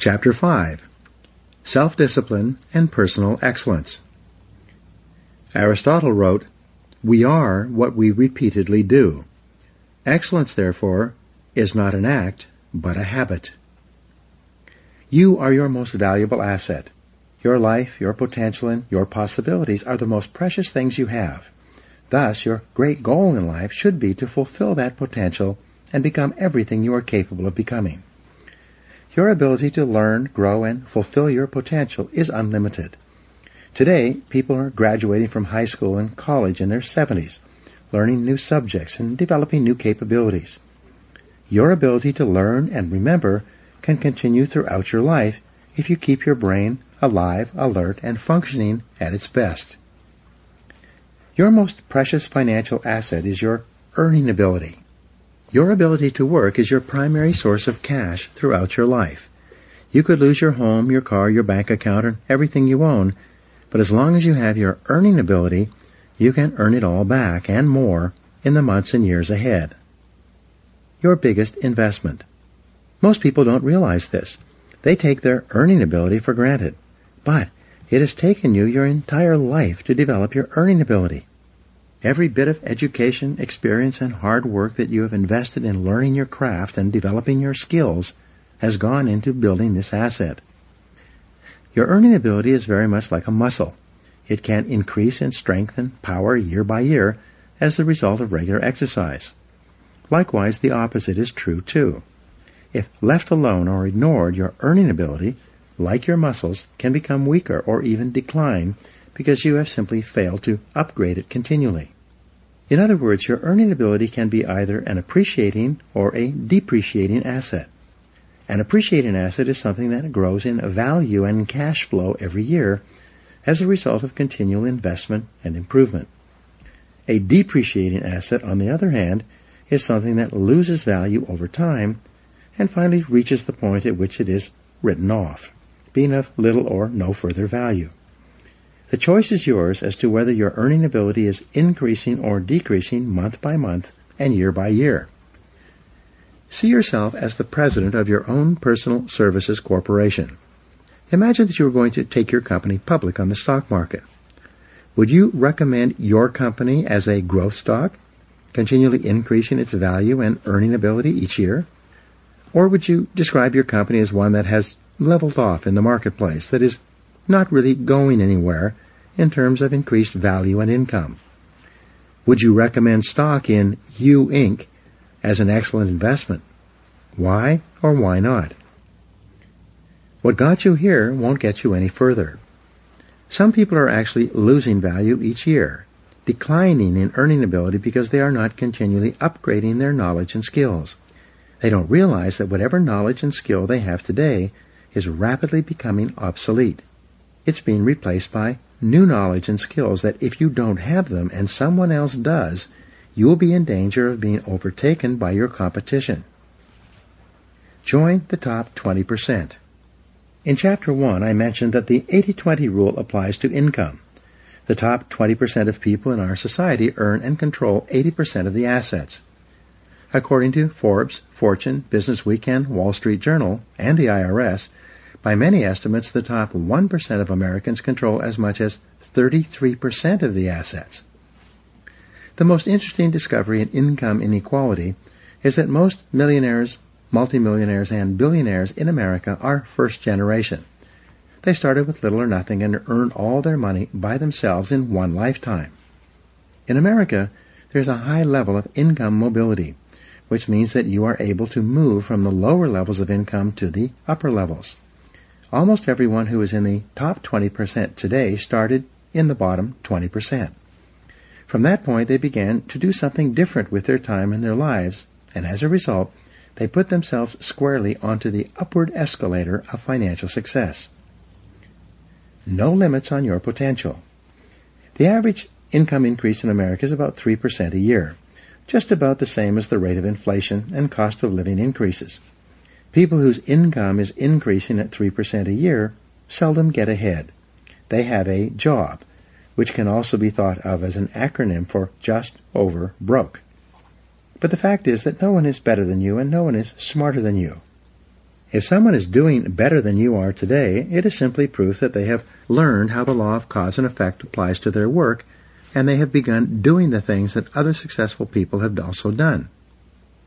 Chapter 5 Self Discipline and Personal Excellence. Aristotle wrote, We are what we repeatedly do. Excellence, therefore, is not an act, but a habit. You are your most valuable asset. Your life, your potential, and your possibilities are the most precious things you have. Thus, your great goal in life should be to fulfill that potential and become everything you are capable of becoming. Your ability to learn, grow, and fulfill your potential is unlimited. Today, people are graduating from high school and college in their 70s, learning new subjects and developing new capabilities. Your ability to learn and remember can continue throughout your life if you keep your brain alive, alert, and functioning at its best. Your most precious financial asset is your earning ability. Your ability to work is your primary source of cash throughout your life. You could lose your home, your car, your bank account, and everything you own, but as long as you have your earning ability, you can earn it all back and more in the months and years ahead. Your biggest investment. Most people don't realize this. They take their earning ability for granted. But it has taken you your entire life to develop your earning ability. Every bit of education, experience, and hard work that you have invested in learning your craft and developing your skills has gone into building this asset. Your earning ability is very much like a muscle. It can increase in strength and power year by year as the result of regular exercise. Likewise, the opposite is true too. If left alone or ignored, your earning ability, like your muscles, can become weaker or even decline because you have simply failed to upgrade it continually. In other words, your earning ability can be either an appreciating or a depreciating asset. An appreciating asset is something that grows in value and cash flow every year as a result of continual investment and improvement. A depreciating asset, on the other hand, is something that loses value over time and finally reaches the point at which it is written off, being of little or no further value. The choice is yours as to whether your earning ability is increasing or decreasing month by month and year by year. See yourself as the president of your own personal services corporation. Imagine that you were going to take your company public on the stock market. Would you recommend your company as a growth stock, continually increasing its value and earning ability each year? Or would you describe your company as one that has leveled off in the marketplace, that is not really going anywhere in terms of increased value and income. Would you recommend stock in U Inc. as an excellent investment? Why or why not? What got you here won't get you any further. Some people are actually losing value each year, declining in earning ability because they are not continually upgrading their knowledge and skills. They don't realize that whatever knowledge and skill they have today is rapidly becoming obsolete. It's being replaced by new knowledge and skills that if you don't have them and someone else does, you will be in danger of being overtaken by your competition. Join the top 20%. In Chapter 1, I mentioned that the 80-20 rule applies to income. The top 20% of people in our society earn and control 80% of the assets. According to Forbes, Fortune, Business Weekend, Wall Street Journal, and the IRS, by many estimates, the top 1% of Americans control as much as 33% of the assets. The most interesting discovery in income inequality is that most millionaires, multimillionaires, and billionaires in America are first generation. They started with little or nothing and earned all their money by themselves in one lifetime. In America, there's a high level of income mobility, which means that you are able to move from the lower levels of income to the upper levels. Almost everyone who is in the top 20% today started in the bottom 20%. From that point, they began to do something different with their time and their lives, and as a result, they put themselves squarely onto the upward escalator of financial success. No limits on your potential. The average income increase in America is about 3% a year, just about the same as the rate of inflation and cost of living increases. People whose income is increasing at 3% a year seldom get ahead. They have a job, which can also be thought of as an acronym for just over broke. But the fact is that no one is better than you and no one is smarter than you. If someone is doing better than you are today, it is simply proof that they have learned how the law of cause and effect applies to their work, and they have begun doing the things that other successful people have also done.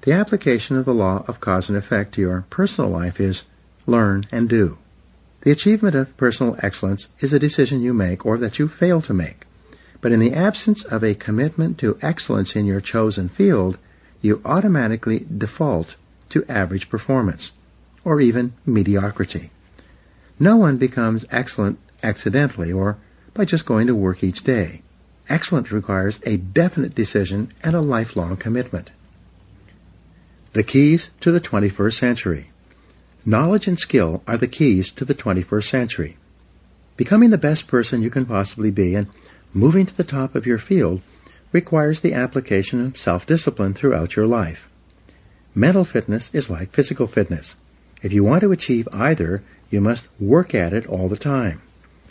The application of the law of cause and effect to your personal life is learn and do. The achievement of personal excellence is a decision you make or that you fail to make. But in the absence of a commitment to excellence in your chosen field, you automatically default to average performance or even mediocrity. No one becomes excellent accidentally or by just going to work each day. Excellence requires a definite decision and a lifelong commitment. The keys to the 21st century. Knowledge and skill are the keys to the 21st century. Becoming the best person you can possibly be and moving to the top of your field requires the application of self-discipline throughout your life. Mental fitness is like physical fitness. If you want to achieve either, you must work at it all the time.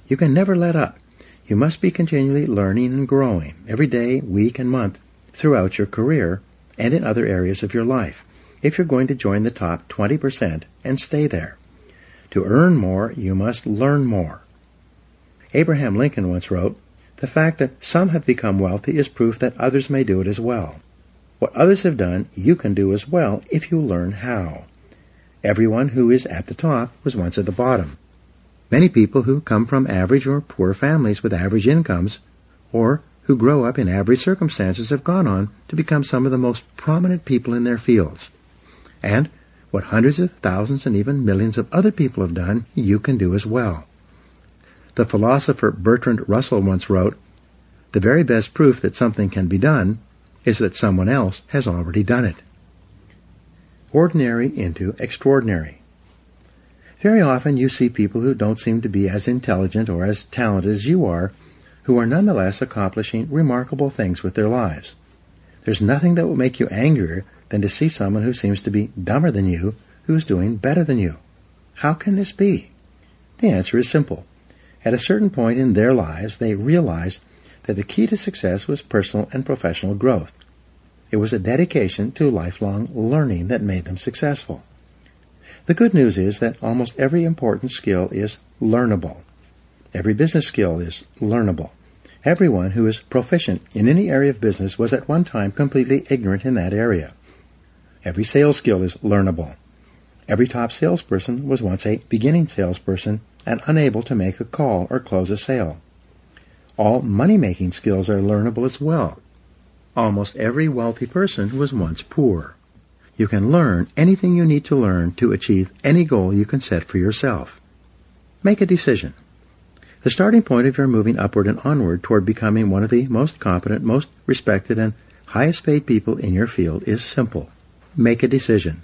You can never let up. You must be continually learning and growing every day, week, and month throughout your career and in other areas of your life if you're going to join the top 20% and stay there. To earn more, you must learn more. Abraham Lincoln once wrote, The fact that some have become wealthy is proof that others may do it as well. What others have done, you can do as well if you learn how. Everyone who is at the top was once at the bottom. Many people who come from average or poor families with average incomes, or who grow up in average circumstances, have gone on to become some of the most prominent people in their fields. And what hundreds of thousands and even millions of other people have done, you can do as well. The philosopher Bertrand Russell once wrote, The very best proof that something can be done is that someone else has already done it ordinary into extraordinary. Very often you see people who don't seem to be as intelligent or as talented as you are, who are nonetheless accomplishing remarkable things with their lives. There's nothing that will make you angrier than to see someone who seems to be dumber than you who's doing better than you. How can this be? The answer is simple. At a certain point in their lives, they realized that the key to success was personal and professional growth. It was a dedication to lifelong learning that made them successful. The good news is that almost every important skill is learnable. Every business skill is learnable. Everyone who is proficient in any area of business was at one time completely ignorant in that area. Every sales skill is learnable. Every top salesperson was once a beginning salesperson and unable to make a call or close a sale. All money making skills are learnable as well. Almost every wealthy person was once poor. You can learn anything you need to learn to achieve any goal you can set for yourself. Make a decision. The starting point of your moving upward and onward toward becoming one of the most competent, most respected, and highest paid people in your field is simple. Make a decision.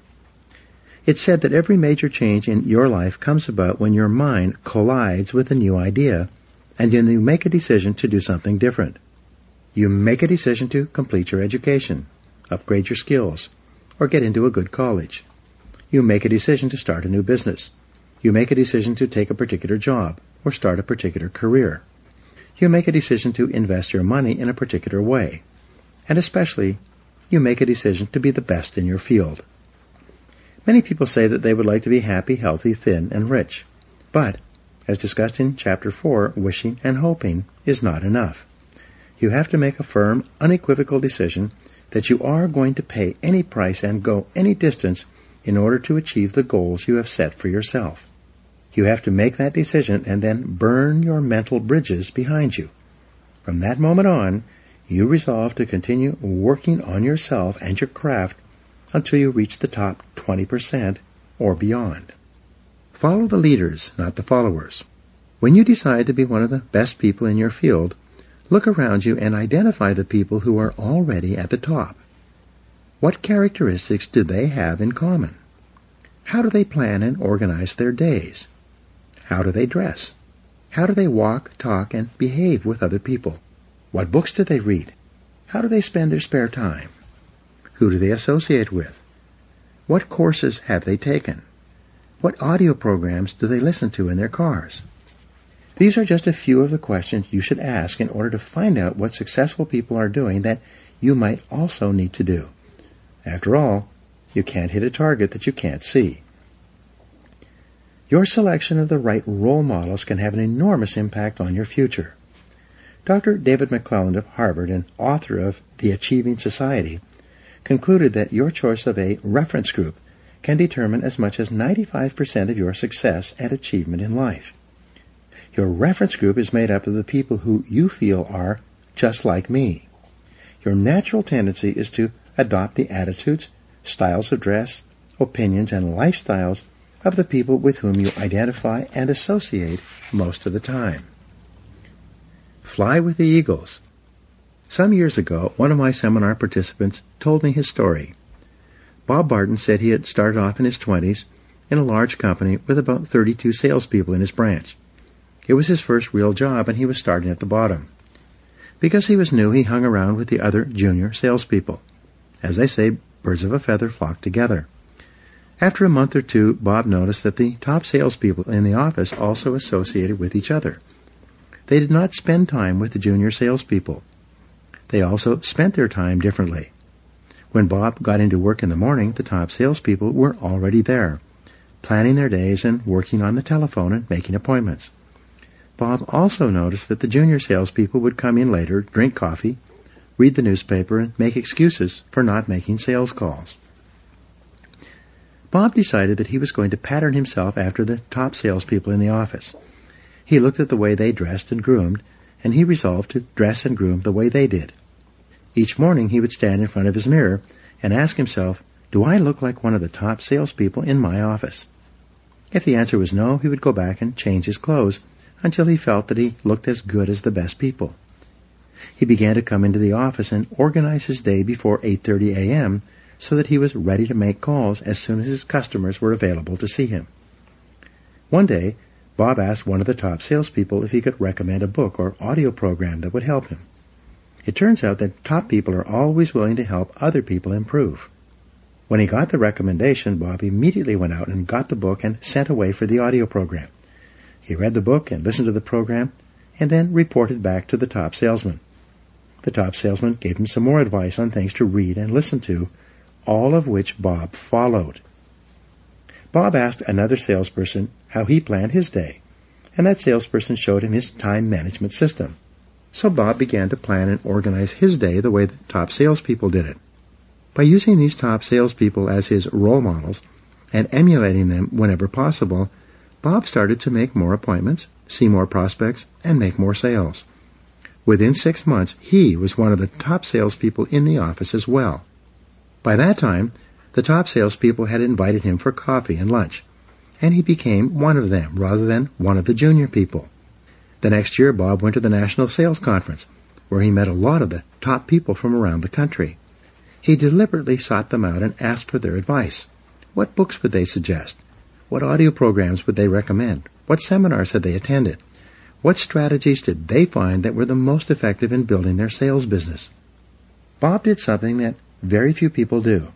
It's said that every major change in your life comes about when your mind collides with a new idea, and then you make a decision to do something different. You make a decision to complete your education, upgrade your skills, or get into a good college. You make a decision to start a new business. You make a decision to take a particular job or start a particular career. You make a decision to invest your money in a particular way. And especially, you make a decision to be the best in your field. Many people say that they would like to be happy, healthy, thin, and rich. But, as discussed in Chapter 4, wishing and hoping is not enough you have to make a firm, unequivocal decision that you are going to pay any price and go any distance in order to achieve the goals you have set for yourself. You have to make that decision and then burn your mental bridges behind you. From that moment on, you resolve to continue working on yourself and your craft until you reach the top 20% or beyond. Follow the leaders, not the followers. When you decide to be one of the best people in your field, Look around you and identify the people who are already at the top. What characteristics do they have in common? How do they plan and organize their days? How do they dress? How do they walk, talk, and behave with other people? What books do they read? How do they spend their spare time? Who do they associate with? What courses have they taken? What audio programs do they listen to in their cars? These are just a few of the questions you should ask in order to find out what successful people are doing that you might also need to do. After all, you can't hit a target that you can't see. Your selection of the right role models can have an enormous impact on your future. Dr. David McClelland of Harvard and author of The Achieving Society concluded that your choice of a reference group can determine as much as 95% of your success and achievement in life. Your reference group is made up of the people who you feel are just like me. Your natural tendency is to adopt the attitudes, styles of dress, opinions, and lifestyles of the people with whom you identify and associate most of the time. Fly with the Eagles. Some years ago, one of my seminar participants told me his story. Bob Barton said he had started off in his 20s in a large company with about 32 salespeople in his branch. It was his first real job, and he was starting at the bottom. Because he was new, he hung around with the other junior salespeople. As they say, birds of a feather flock together. After a month or two, Bob noticed that the top salespeople in the office also associated with each other. They did not spend time with the junior salespeople. They also spent their time differently. When Bob got into work in the morning, the top salespeople were already there, planning their days and working on the telephone and making appointments. Bob also noticed that the junior salespeople would come in later, drink coffee, read the newspaper, and make excuses for not making sales calls. Bob decided that he was going to pattern himself after the top salespeople in the office. He looked at the way they dressed and groomed, and he resolved to dress and groom the way they did. Each morning he would stand in front of his mirror and ask himself, Do I look like one of the top salespeople in my office? If the answer was no, he would go back and change his clothes until he felt that he looked as good as the best people. He began to come into the office and organize his day before 8:30 a.m so that he was ready to make calls as soon as his customers were available to see him. One day, Bob asked one of the top salespeople if he could recommend a book or audio program that would help him. It turns out that top people are always willing to help other people improve. When he got the recommendation, Bob immediately went out and got the book and sent away for the audio program. He read the book and listened to the program and then reported back to the top salesman. The top salesman gave him some more advice on things to read and listen to all of which Bob followed. Bob asked another salesperson how he planned his day, and that salesperson showed him his time management system. So Bob began to plan and organize his day the way the top salespeople did it. By using these top salespeople as his role models and emulating them whenever possible, Bob started to make more appointments, see more prospects, and make more sales. Within six months, he was one of the top salespeople in the office as well. By that time, the top salespeople had invited him for coffee and lunch, and he became one of them rather than one of the junior people. The next year, Bob went to the National Sales Conference, where he met a lot of the top people from around the country. He deliberately sought them out and asked for their advice. What books would they suggest? What audio programs would they recommend? What seminars had they attended? What strategies did they find that were the most effective in building their sales business? Bob did something that very few people do.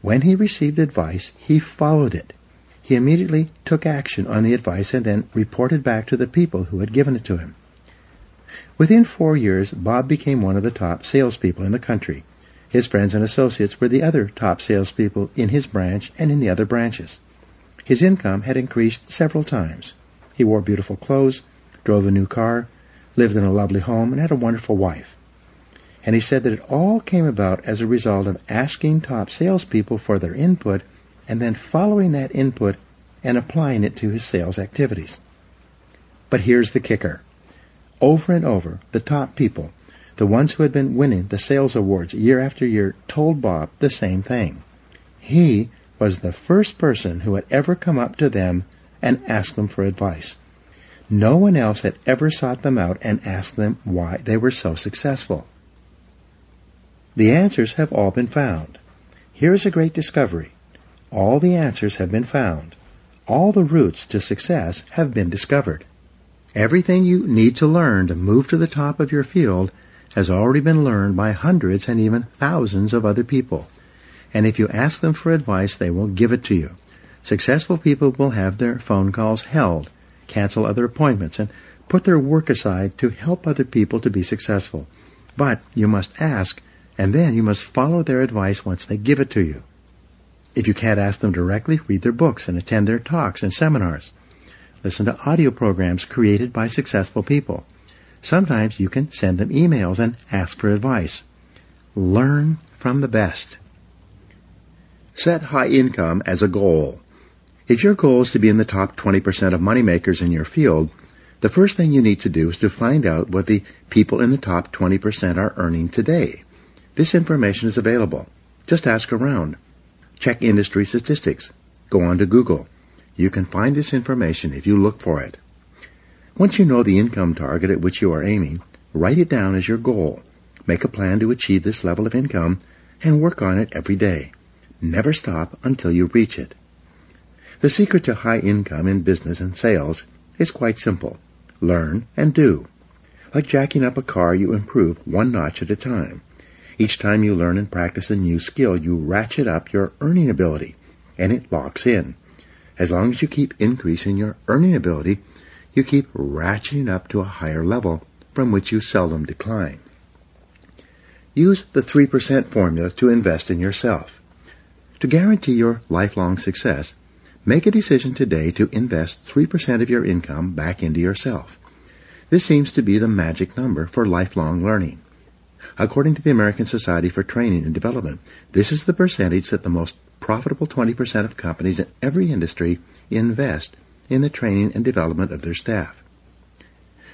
When he received advice, he followed it. He immediately took action on the advice and then reported back to the people who had given it to him. Within four years, Bob became one of the top salespeople in the country. His friends and associates were the other top salespeople in his branch and in the other branches. His income had increased several times. He wore beautiful clothes, drove a new car, lived in a lovely home, and had a wonderful wife. And he said that it all came about as a result of asking top salespeople for their input and then following that input and applying it to his sales activities. But here's the kicker. Over and over, the top people, the ones who had been winning the sales awards year after year, told Bob the same thing. He was the first person who had ever come up to them and asked them for advice. No one else had ever sought them out and asked them why they were so successful. The answers have all been found. Here is a great discovery. All the answers have been found. All the routes to success have been discovered. Everything you need to learn to move to the top of your field has already been learned by hundreds and even thousands of other people. And if you ask them for advice, they will give it to you. Successful people will have their phone calls held, cancel other appointments, and put their work aside to help other people to be successful. But you must ask and then you must follow their advice once they give it to you. If you can't ask them directly, read their books and attend their talks and seminars. listen to audio programs created by successful people. Sometimes you can send them emails and ask for advice. Learn from the best. Set high income as a goal. If your goal is to be in the top 20% of moneymakers in your field, the first thing you need to do is to find out what the people in the top 20% are earning today. This information is available. Just ask around. Check industry statistics. Go on to Google. You can find this information if you look for it. Once you know the income target at which you are aiming, write it down as your goal. Make a plan to achieve this level of income and work on it every day. Never stop until you reach it. The secret to high income in business and sales is quite simple. Learn and do. Like jacking up a car, you improve one notch at a time. Each time you learn and practice a new skill, you ratchet up your earning ability, and it locks in. As long as you keep increasing your earning ability, you keep ratcheting up to a higher level from which you seldom decline. Use the 3% formula to invest in yourself. To guarantee your lifelong success, make a decision today to invest 3% of your income back into yourself. This seems to be the magic number for lifelong learning. According to the American Society for Training and Development, this is the percentage that the most profitable 20% of companies in every industry invest in the training and development of their staff.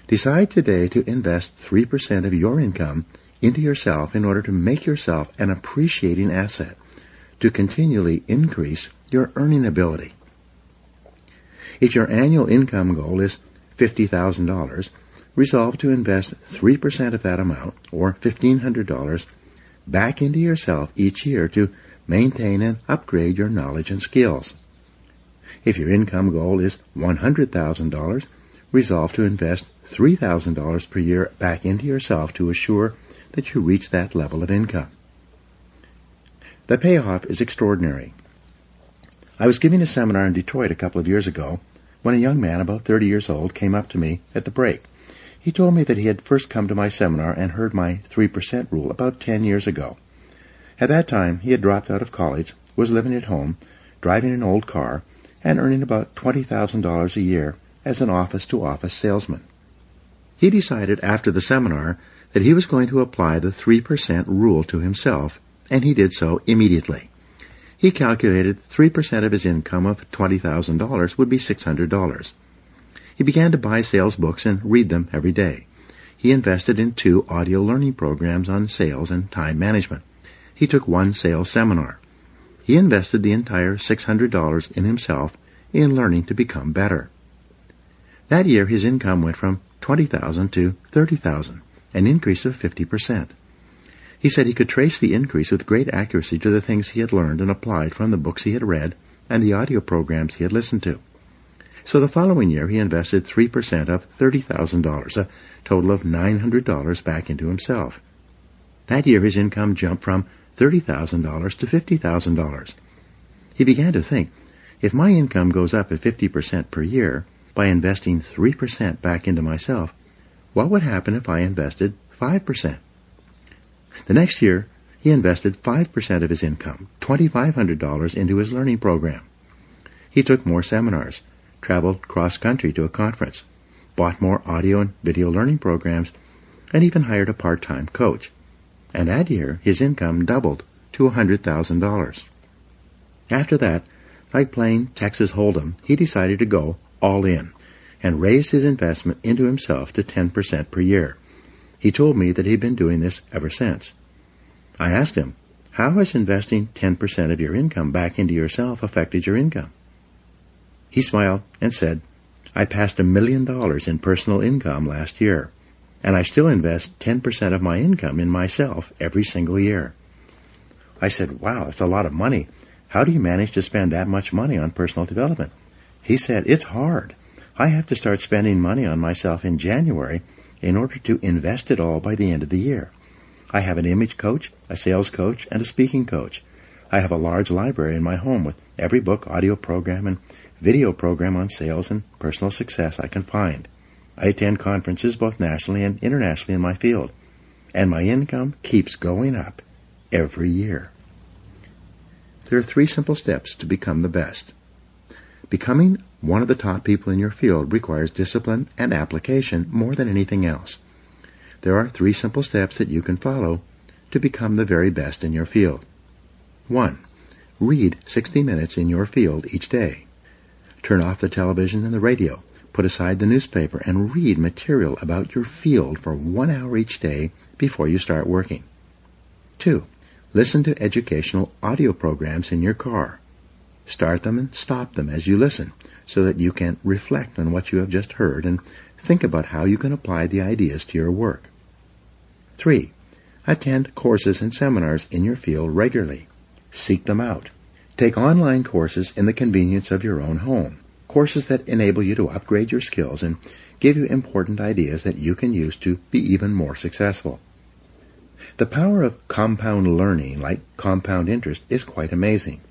Decide today to invest 3% of your income into yourself in order to make yourself an appreciating asset, to continually increase your earning ability. If your annual income goal is $50,000, resolve to invest 3% of that amount, or $1,500, back into yourself each year to maintain and upgrade your knowledge and skills. If your income goal is $100,000, resolve to invest $3,000 per year back into yourself to assure that you reach that level of income. The payoff is extraordinary. I was giving a seminar in Detroit a couple of years ago when a young man about 30 years old came up to me at the break he told me that he had first come to my seminar and heard my 3% rule about 10 years ago. At that time, he had dropped out of college, was living at home, driving an old car, and earning about $20,000 a year as an office-to-office salesman. He decided after the seminar that he was going to apply the 3% rule to himself, and he did so immediately. He calculated 3% of his income of $20,000 would be $600. He began to buy sales books and read them every day. He invested in two audio learning programs on sales and time management. He took one sales seminar. He invested the entire $600 in himself in learning to become better. That year his income went from 20,000 to 30,000, an increase of 50%. He said he could trace the increase with great accuracy to the things he had learned and applied from the books he had read and the audio programs he had listened to. So the following year, he invested 3% of $30,000, a total of $900 back into himself. That year, his income jumped from $30,000 to $50,000. He began to think, if my income goes up at 50% per year by investing 3% back into myself, what would happen if I invested 5%? The next year, he invested 5% of his income, $2,500, into his learning program. He took more seminars, traveled cross country to a conference, bought more audio and video learning programs, and even hired a part-time coach. And that year, his income doubled to $100,000. After that, like playing Texas Hold'em, he decided to go all in and raised his investment into himself to 10% per year. He told me that he'd been doing this ever since. I asked him, how has investing 10% of your income back into yourself affected your income? He smiled and said, I passed a million dollars in personal income last year, and I still invest 10% of my income in myself every single year. I said, wow, that's a lot of money. How do you manage to spend that much money on personal development? He said, it's hard. I have to start spending money on myself in January in order to invest it all by the end of the year. I have an image coach, a sales coach, and a speaking coach. I have a large library in my home with every book, audio program, and video program on sales and personal success I can find. I attend conferences both nationally and internationally in my field, and my income keeps going up every year. There are three simple steps to become the best. Becoming one of the top people in your field requires discipline and application more than anything else. There are three simple steps that you can follow to become the very best in your field. 1. Read 60 minutes in your field each day. Turn off the television and the radio. Put aside the newspaper and read material about your field for one hour each day before you start working. 2. Listen to educational audio programs in your car. Start them and stop them as you listen so that you can reflect on what you have just heard and think about how you can apply the ideas to your work. 3. Attend courses and seminars in your field regularly. Seek them out. Take online courses in the convenience of your own home. Courses that enable you to upgrade your skills and give you important ideas that you can use to be even more successful. The power of compound learning, like compound interest, is quite amazing.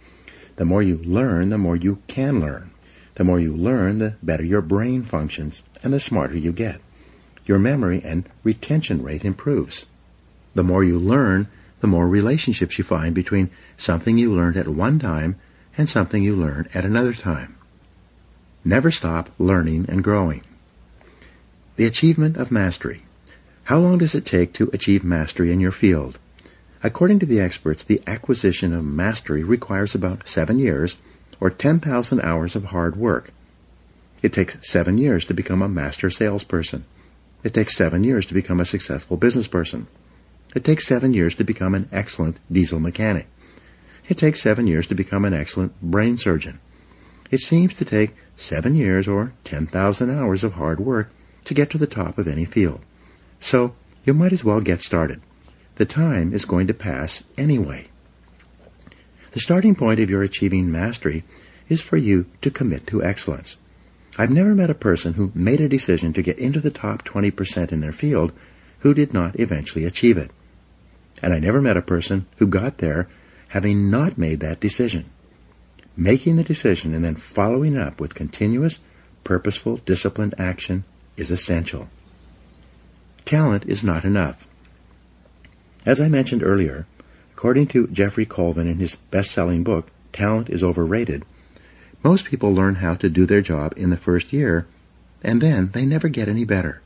The more you learn, the more you can learn. The more you learn, the better your brain functions and the smarter you get. Your memory and retention rate improves. The more you learn, the more relationships you find between something you learned at one time and something you learned at another time. Never stop learning and growing. The achievement of mastery. How long does it take to achieve mastery in your field? According to the experts, the acquisition of mastery requires about seven years or 10,000 hours of hard work. It takes seven years to become a master salesperson. It takes seven years to become a successful business person. It takes seven years to become an excellent diesel mechanic. It takes seven years to become an excellent brain surgeon. It seems to take seven years or 10,000 hours of hard work to get to the top of any field. So you might as well get started. The time is going to pass anyway. The starting point of your achieving mastery is for you to commit to excellence. I've never met a person who made a decision to get into the top 20% in their field who did not eventually achieve it. And I never met a person who got there having not made that decision. Making the decision and then following up with continuous, purposeful, disciplined action is essential. Talent is not enough. As I mentioned earlier, according to Jeffrey Colvin in his best-selling book, Talent is Overrated, most people learn how to do their job in the first year, and then they never get any better.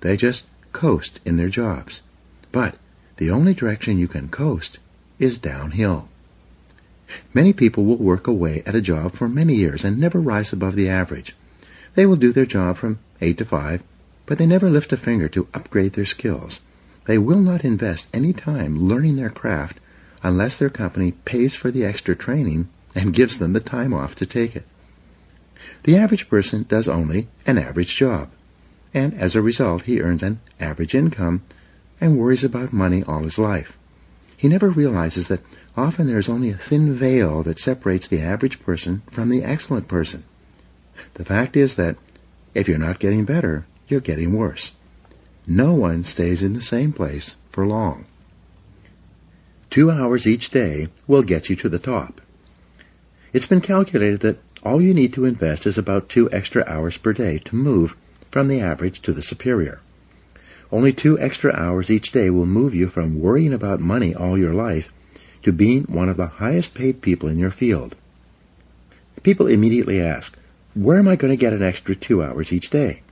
They just coast in their jobs. But the only direction you can coast is downhill. Many people will work away at a job for many years and never rise above the average. They will do their job from 8 to 5, but they never lift a finger to upgrade their skills. They will not invest any time learning their craft unless their company pays for the extra training and gives them the time off to take it. The average person does only an average job, and as a result he earns an average income and worries about money all his life. He never realizes that often there is only a thin veil that separates the average person from the excellent person. The fact is that if you're not getting better, you're getting worse. No one stays in the same place for long. Two hours each day will get you to the top. It's been calculated that all you need to invest is about two extra hours per day to move from the average to the superior. Only two extra hours each day will move you from worrying about money all your life to being one of the highest paid people in your field. People immediately ask, where am I going to get an extra two hours each day?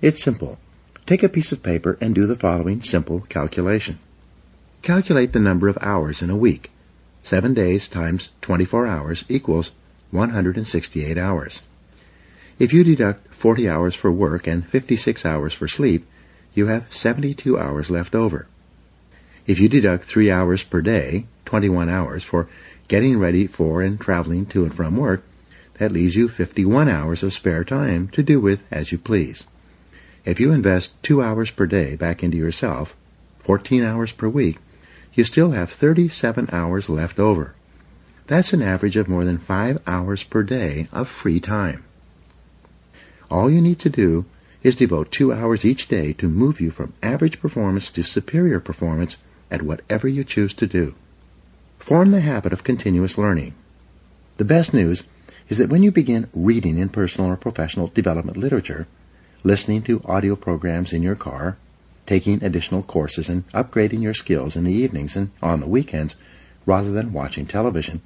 It's simple. Take a piece of paper and do the following simple calculation. Calculate the number of hours in a week. 7 days times 24 hours equals 168 hours. If you deduct 40 hours for work and 56 hours for sleep, you have 72 hours left over. If you deduct 3 hours per day, 21 hours, for getting ready for and traveling to and from work, that leaves you 51 hours of spare time to do with as you please. If you invest two hours per day back into yourself, 14 hours per week, you still have 37 hours left over. That's an average of more than five hours per day of free time. All you need to do is devote two hours each day to move you from average performance to superior performance at whatever you choose to do. Form the habit of continuous learning. The best news is that when you begin reading in personal or professional development literature, listening to audio programs in your car, taking additional courses, and upgrading your skills in the evenings and on the weekends rather than watching television,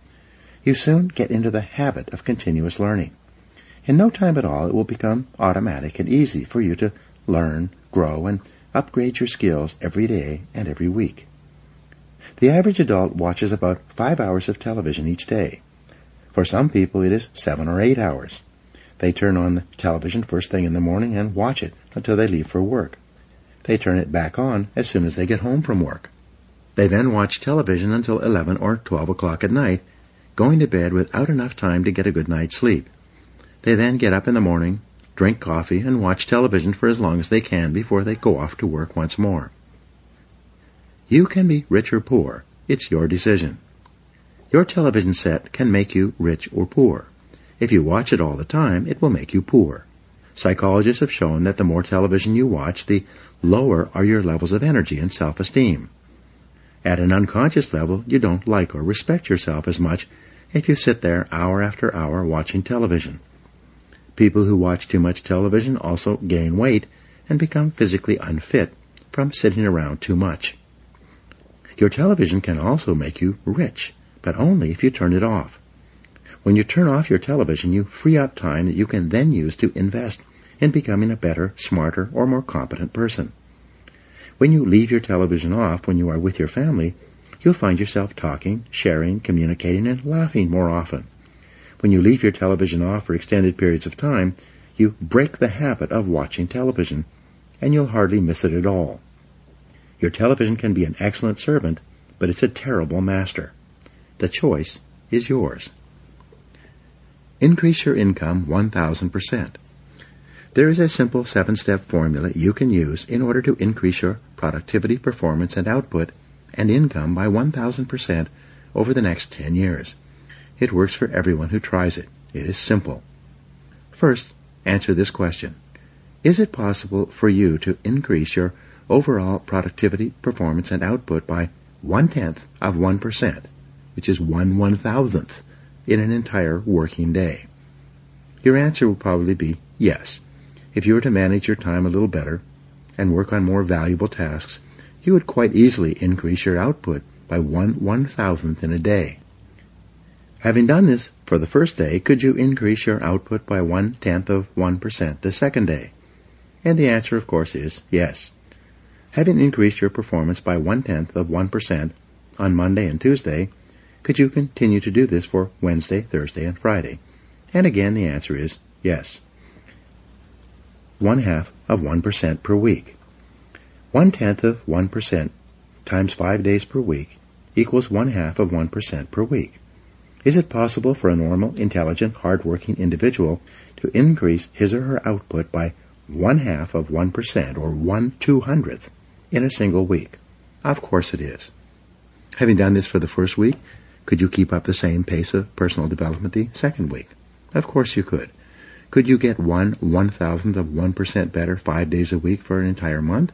you soon get into the habit of continuous learning. In no time at all, it will become automatic and easy for you to learn, grow, and upgrade your skills every day and every week. The average adult watches about five hours of television each day. For some people, it is seven or eight hours. They turn on the television first thing in the morning and watch it until they leave for work. They turn it back on as soon as they get home from work. They then watch television until 11 or 12 o'clock at night, going to bed without enough time to get a good night's sleep. They then get up in the morning, drink coffee, and watch television for as long as they can before they go off to work once more. You can be rich or poor. It's your decision. Your television set can make you rich or poor. If you watch it all the time, it will make you poor. Psychologists have shown that the more television you watch, the lower are your levels of energy and self-esteem. At an unconscious level, you don't like or respect yourself as much if you sit there hour after hour watching television. People who watch too much television also gain weight and become physically unfit from sitting around too much. Your television can also make you rich, but only if you turn it off. When you turn off your television, you free up time that you can then use to invest in becoming a better, smarter, or more competent person. When you leave your television off when you are with your family, you'll find yourself talking, sharing, communicating, and laughing more often. When you leave your television off for extended periods of time, you break the habit of watching television, and you'll hardly miss it at all. Your television can be an excellent servant, but it's a terrible master. The choice is yours. Increase your income 1,000%. There is a simple seven-step formula you can use in order to increase your productivity, performance, and output and income by 1,000% over the next 10 years. It works for everyone who tries it. It is simple. First, answer this question. Is it possible for you to increase your overall productivity, performance, and output by one-tenth of 1%, which is one one-thousandth in an entire working day? Your answer will probably be yes. If you were to manage your time a little better and work on more valuable tasks, you would quite easily increase your output by one one thousandth in a day. Having done this for the first day, could you increase your output by one tenth of one percent the second day? And the answer, of course, is yes. Having increased your performance by one tenth of one percent on Monday and Tuesday, could you continue to do this for Wednesday, Thursday, and Friday? And again, the answer is yes. One half of 1% per week. One tenth of 1% times five days per week equals one half of 1% per week. Is it possible for a normal, intelligent, hard-working individual to increase his or her output by one half of 1% or one two hundredth in a single week? Of course it is. Having done this for the first week, could you keep up the same pace of personal development the second week? Of course you could. Could you get one one thousandth of one percent better five days a week for an entire month?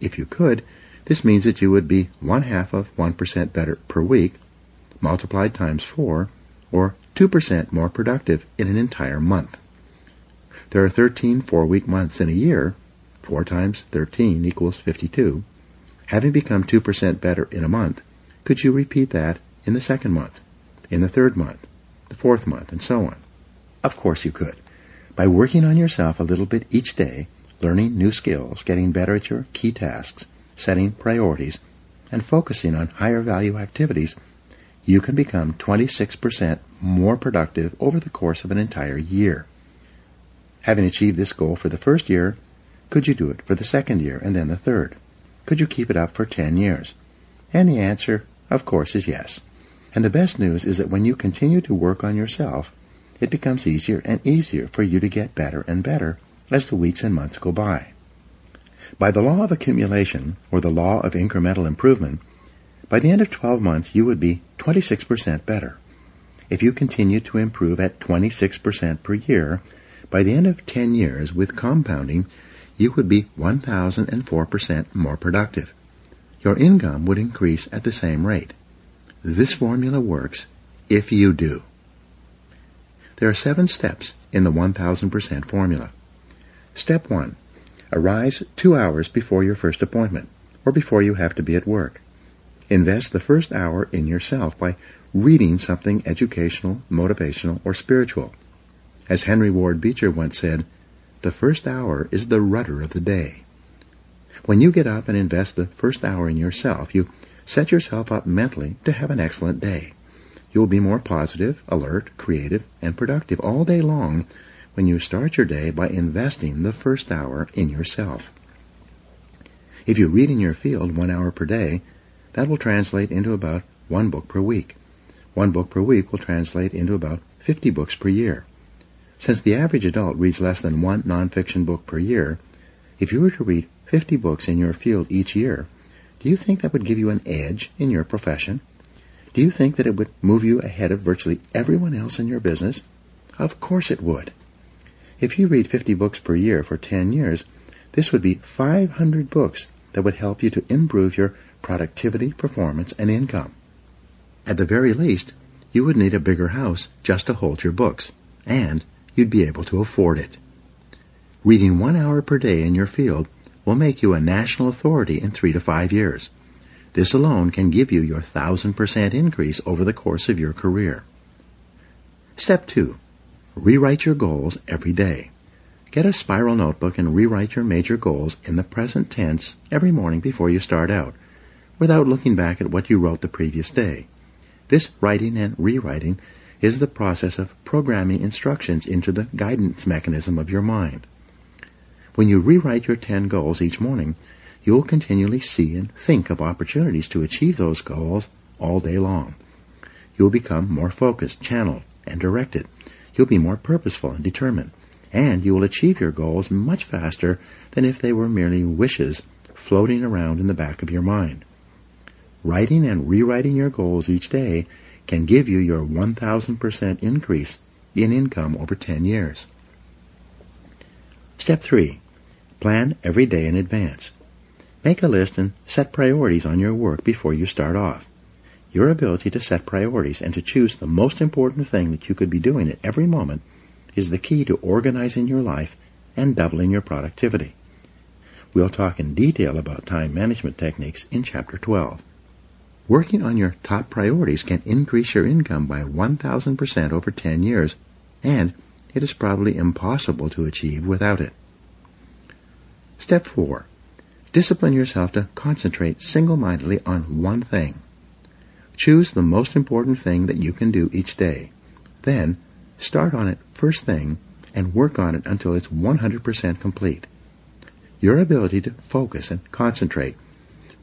If you could, this means that you would be one half of one percent better per week, multiplied times four, or two percent more productive in an entire month. There are 13 four-week months in a year. Four times 13 equals 52. Having become 2% better in a month, could you repeat that in the second month, in the third month, the fourth month, and so on. Of course you could. By working on yourself a little bit each day, learning new skills, getting better at your key tasks, setting priorities, and focusing on higher value activities, you can become 26% more productive over the course of an entire year. Having achieved this goal for the first year, could you do it for the second year and then the third? Could you keep it up for 10 years? And the answer, of course, is yes. And the best news is that when you continue to work on yourself, it becomes easier and easier for you to get better and better as the weeks and months go by. By the law of accumulation, or the law of incremental improvement, by the end of 12 months you would be 26% better. If you continue to improve at 26% per year, by the end of 10 years with compounding, you would be 1,004% more productive. Your income would increase at the same rate. This formula works if you do. There are seven steps in the 1000% formula. Step 1. Arise two hours before your first appointment, or before you have to be at work. Invest the first hour in yourself by reading something educational, motivational, or spiritual. As Henry Ward Beecher once said, the first hour is the rudder of the day. When you get up and invest the first hour in yourself, you set yourself up mentally to have an excellent day. You'll be more positive, alert, creative, and productive all day long when you start your day by investing the first hour in yourself. If you read in your field one hour per day, that will translate into about one book per week. One book per week will translate into about 50 books per year. Since the average adult reads less than one nonfiction book per year, if you were to read 50 books in your field each year, do you think that would give you an edge in your profession? Do you think that it would move you ahead of virtually everyone else in your business? Of course it would. If you read 50 books per year for 10 years, this would be 500 books that would help you to improve your productivity, performance, and income. At the very least, you would need a bigger house just to hold your books, and you'd be able to afford it. Reading one hour per day in your field will make you a national authority in three to five years. This alone can give you your thousand percent increase over the course of your career. Step 2. Rewrite your goals every day. Get a spiral notebook and rewrite your major goals in the present tense every morning before you start out, without looking back at what you wrote the previous day. This writing and rewriting is the process of programming instructions into the guidance mechanism of your mind. When you rewrite your 10 goals each morning, you'll continually see and think of opportunities to achieve those goals all day long. You'll become more focused, channeled, and directed. You'll be more purposeful and determined. And you will achieve your goals much faster than if they were merely wishes floating around in the back of your mind. Writing and rewriting your goals each day can give you your 1000% increase in income over 10 years. Step 3. Plan every day in advance. Make a list and set priorities on your work before you start off. Your ability to set priorities and to choose the most important thing that you could be doing at every moment is the key to organizing your life and doubling your productivity. We'll talk in detail about time management techniques in Chapter 12. Working on your top priorities can increase your income by 1,000% over 10 years, and it is probably impossible to achieve without it. Step 4. Discipline yourself to concentrate single-mindedly on one thing. Choose the most important thing that you can do each day. Then, start on it first thing and work on it until it's 100% complete. Your ability to focus and concentrate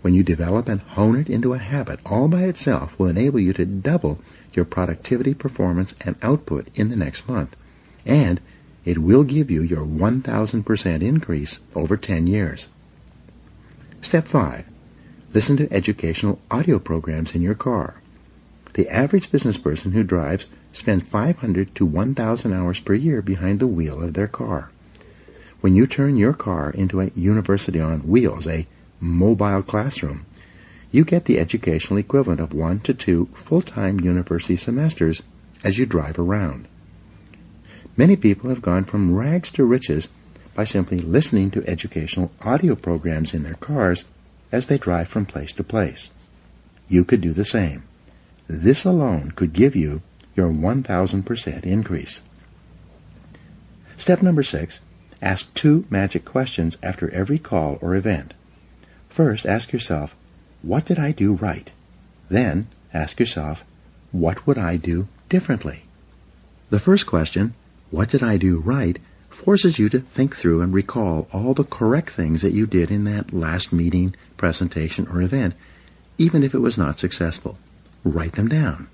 when you develop and hone it into a habit all by itself will enable you to double your productivity, performance, and output in the next month. And it will give you your 1000% increase over 10 years. Step 5. Listen to educational audio programs in your car. The average business person who drives spends 500 to 1,000 hours per year behind the wheel of their car. When you turn your car into a university on wheels, a mobile classroom, you get the educational equivalent of one to two full-time university semesters as you drive around. Many people have gone from rags to riches by simply listening to educational audio programs in their cars as they drive from place to place. You could do the same. This alone could give you your 1000% increase. Step number six, ask two magic questions after every call or event. First, ask yourself, what did I do right? Then, ask yourself, what would I do differently? The first question, what did I do right, forces you to think through and recall all the correct things that you did in that last meeting, presentation, or event, even if it was not successful. Write them down.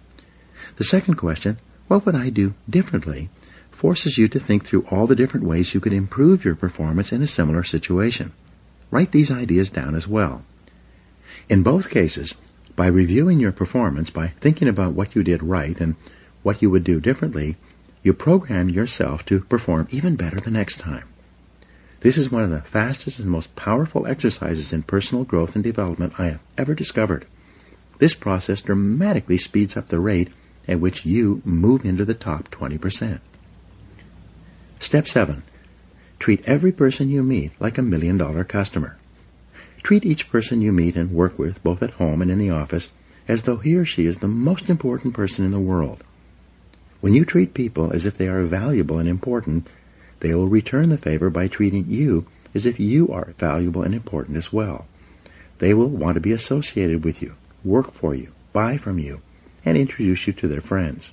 The second question, what would I do differently, forces you to think through all the different ways you could improve your performance in a similar situation. Write these ideas down as well. In both cases, by reviewing your performance, by thinking about what you did right and what you would do differently, you program yourself to perform even better the next time. This is one of the fastest and most powerful exercises in personal growth and development I have ever discovered. This process dramatically speeds up the rate at which you move into the top 20%. Step 7. Treat every person you meet like a million dollar customer. Treat each person you meet and work with, both at home and in the office, as though he or she is the most important person in the world. When you treat people as if they are valuable and important, they will return the favor by treating you as if you are valuable and important as well. They will want to be associated with you, work for you, buy from you, and introduce you to their friends.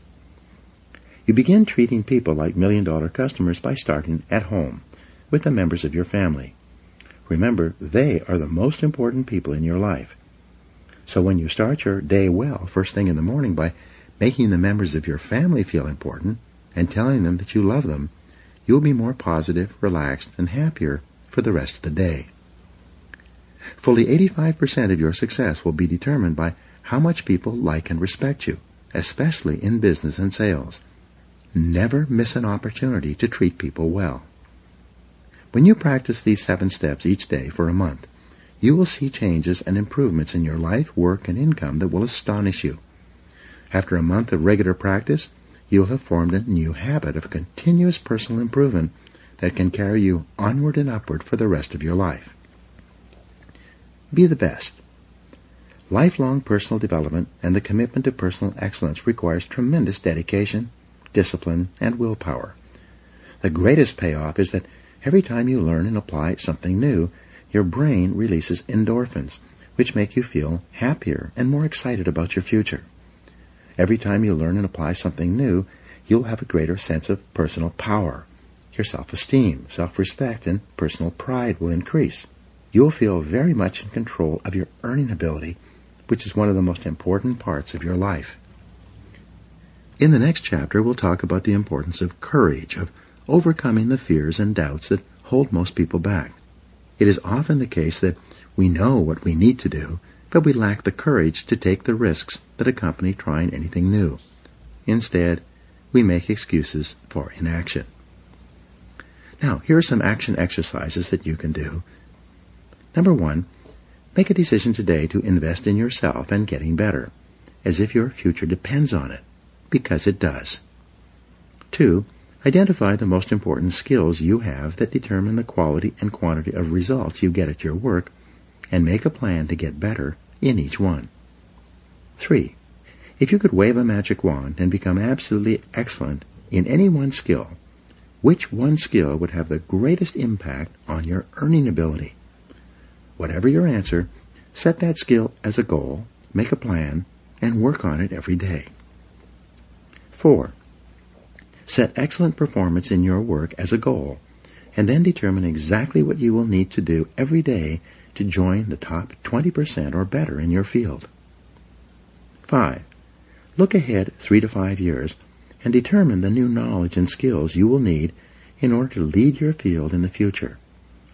You begin treating people like million dollar customers by starting at home with the members of your family. Remember, they are the most important people in your life. So when you start your day well, first thing in the morning, by making the members of your family feel important and telling them that you love them, you'll be more positive, relaxed, and happier for the rest of the day. Fully 85% of your success will be determined by how much people like and respect you, especially in business and sales. Never miss an opportunity to treat people well. When you practice these seven steps each day for a month, you will see changes and improvements in your life, work, and income that will astonish you. After a month of regular practice, you'll have formed a new habit of continuous personal improvement that can carry you onward and upward for the rest of your life. Be the best. Lifelong personal development and the commitment to personal excellence requires tremendous dedication, discipline, and willpower. The greatest payoff is that every time you learn and apply something new, your brain releases endorphins, which make you feel happier and more excited about your future. Every time you learn and apply something new, you'll have a greater sense of personal power. Your self-esteem, self-respect, and personal pride will increase. You'll feel very much in control of your earning ability, which is one of the most important parts of your life. In the next chapter, we'll talk about the importance of courage, of overcoming the fears and doubts that hold most people back. It is often the case that we know what we need to do, but we lack the courage to take the risks that accompany trying anything new. Instead, we make excuses for inaction. Now, here are some action exercises that you can do. Number one, make a decision today to invest in yourself and getting better, as if your future depends on it, because it does. Two, identify the most important skills you have that determine the quality and quantity of results you get at your work and make a plan to get better in each one. 3. If you could wave a magic wand and become absolutely excellent in any one skill, which one skill would have the greatest impact on your earning ability? Whatever your answer, set that skill as a goal, make a plan, and work on it every day. 4. Set excellent performance in your work as a goal, and then determine exactly what you will need to do every day to join the top 20% or better in your field. 5. Look ahead three to five years and determine the new knowledge and skills you will need in order to lead your field in the future.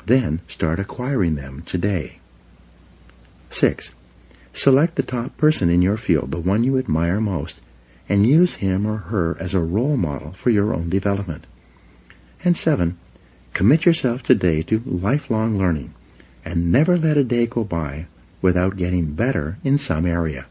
Then start acquiring them today. 6. Select the top person in your field, the one you admire most, and use him or her as a role model for your own development. And 7. Commit yourself today to lifelong learning and never let a day go by without getting better in some area.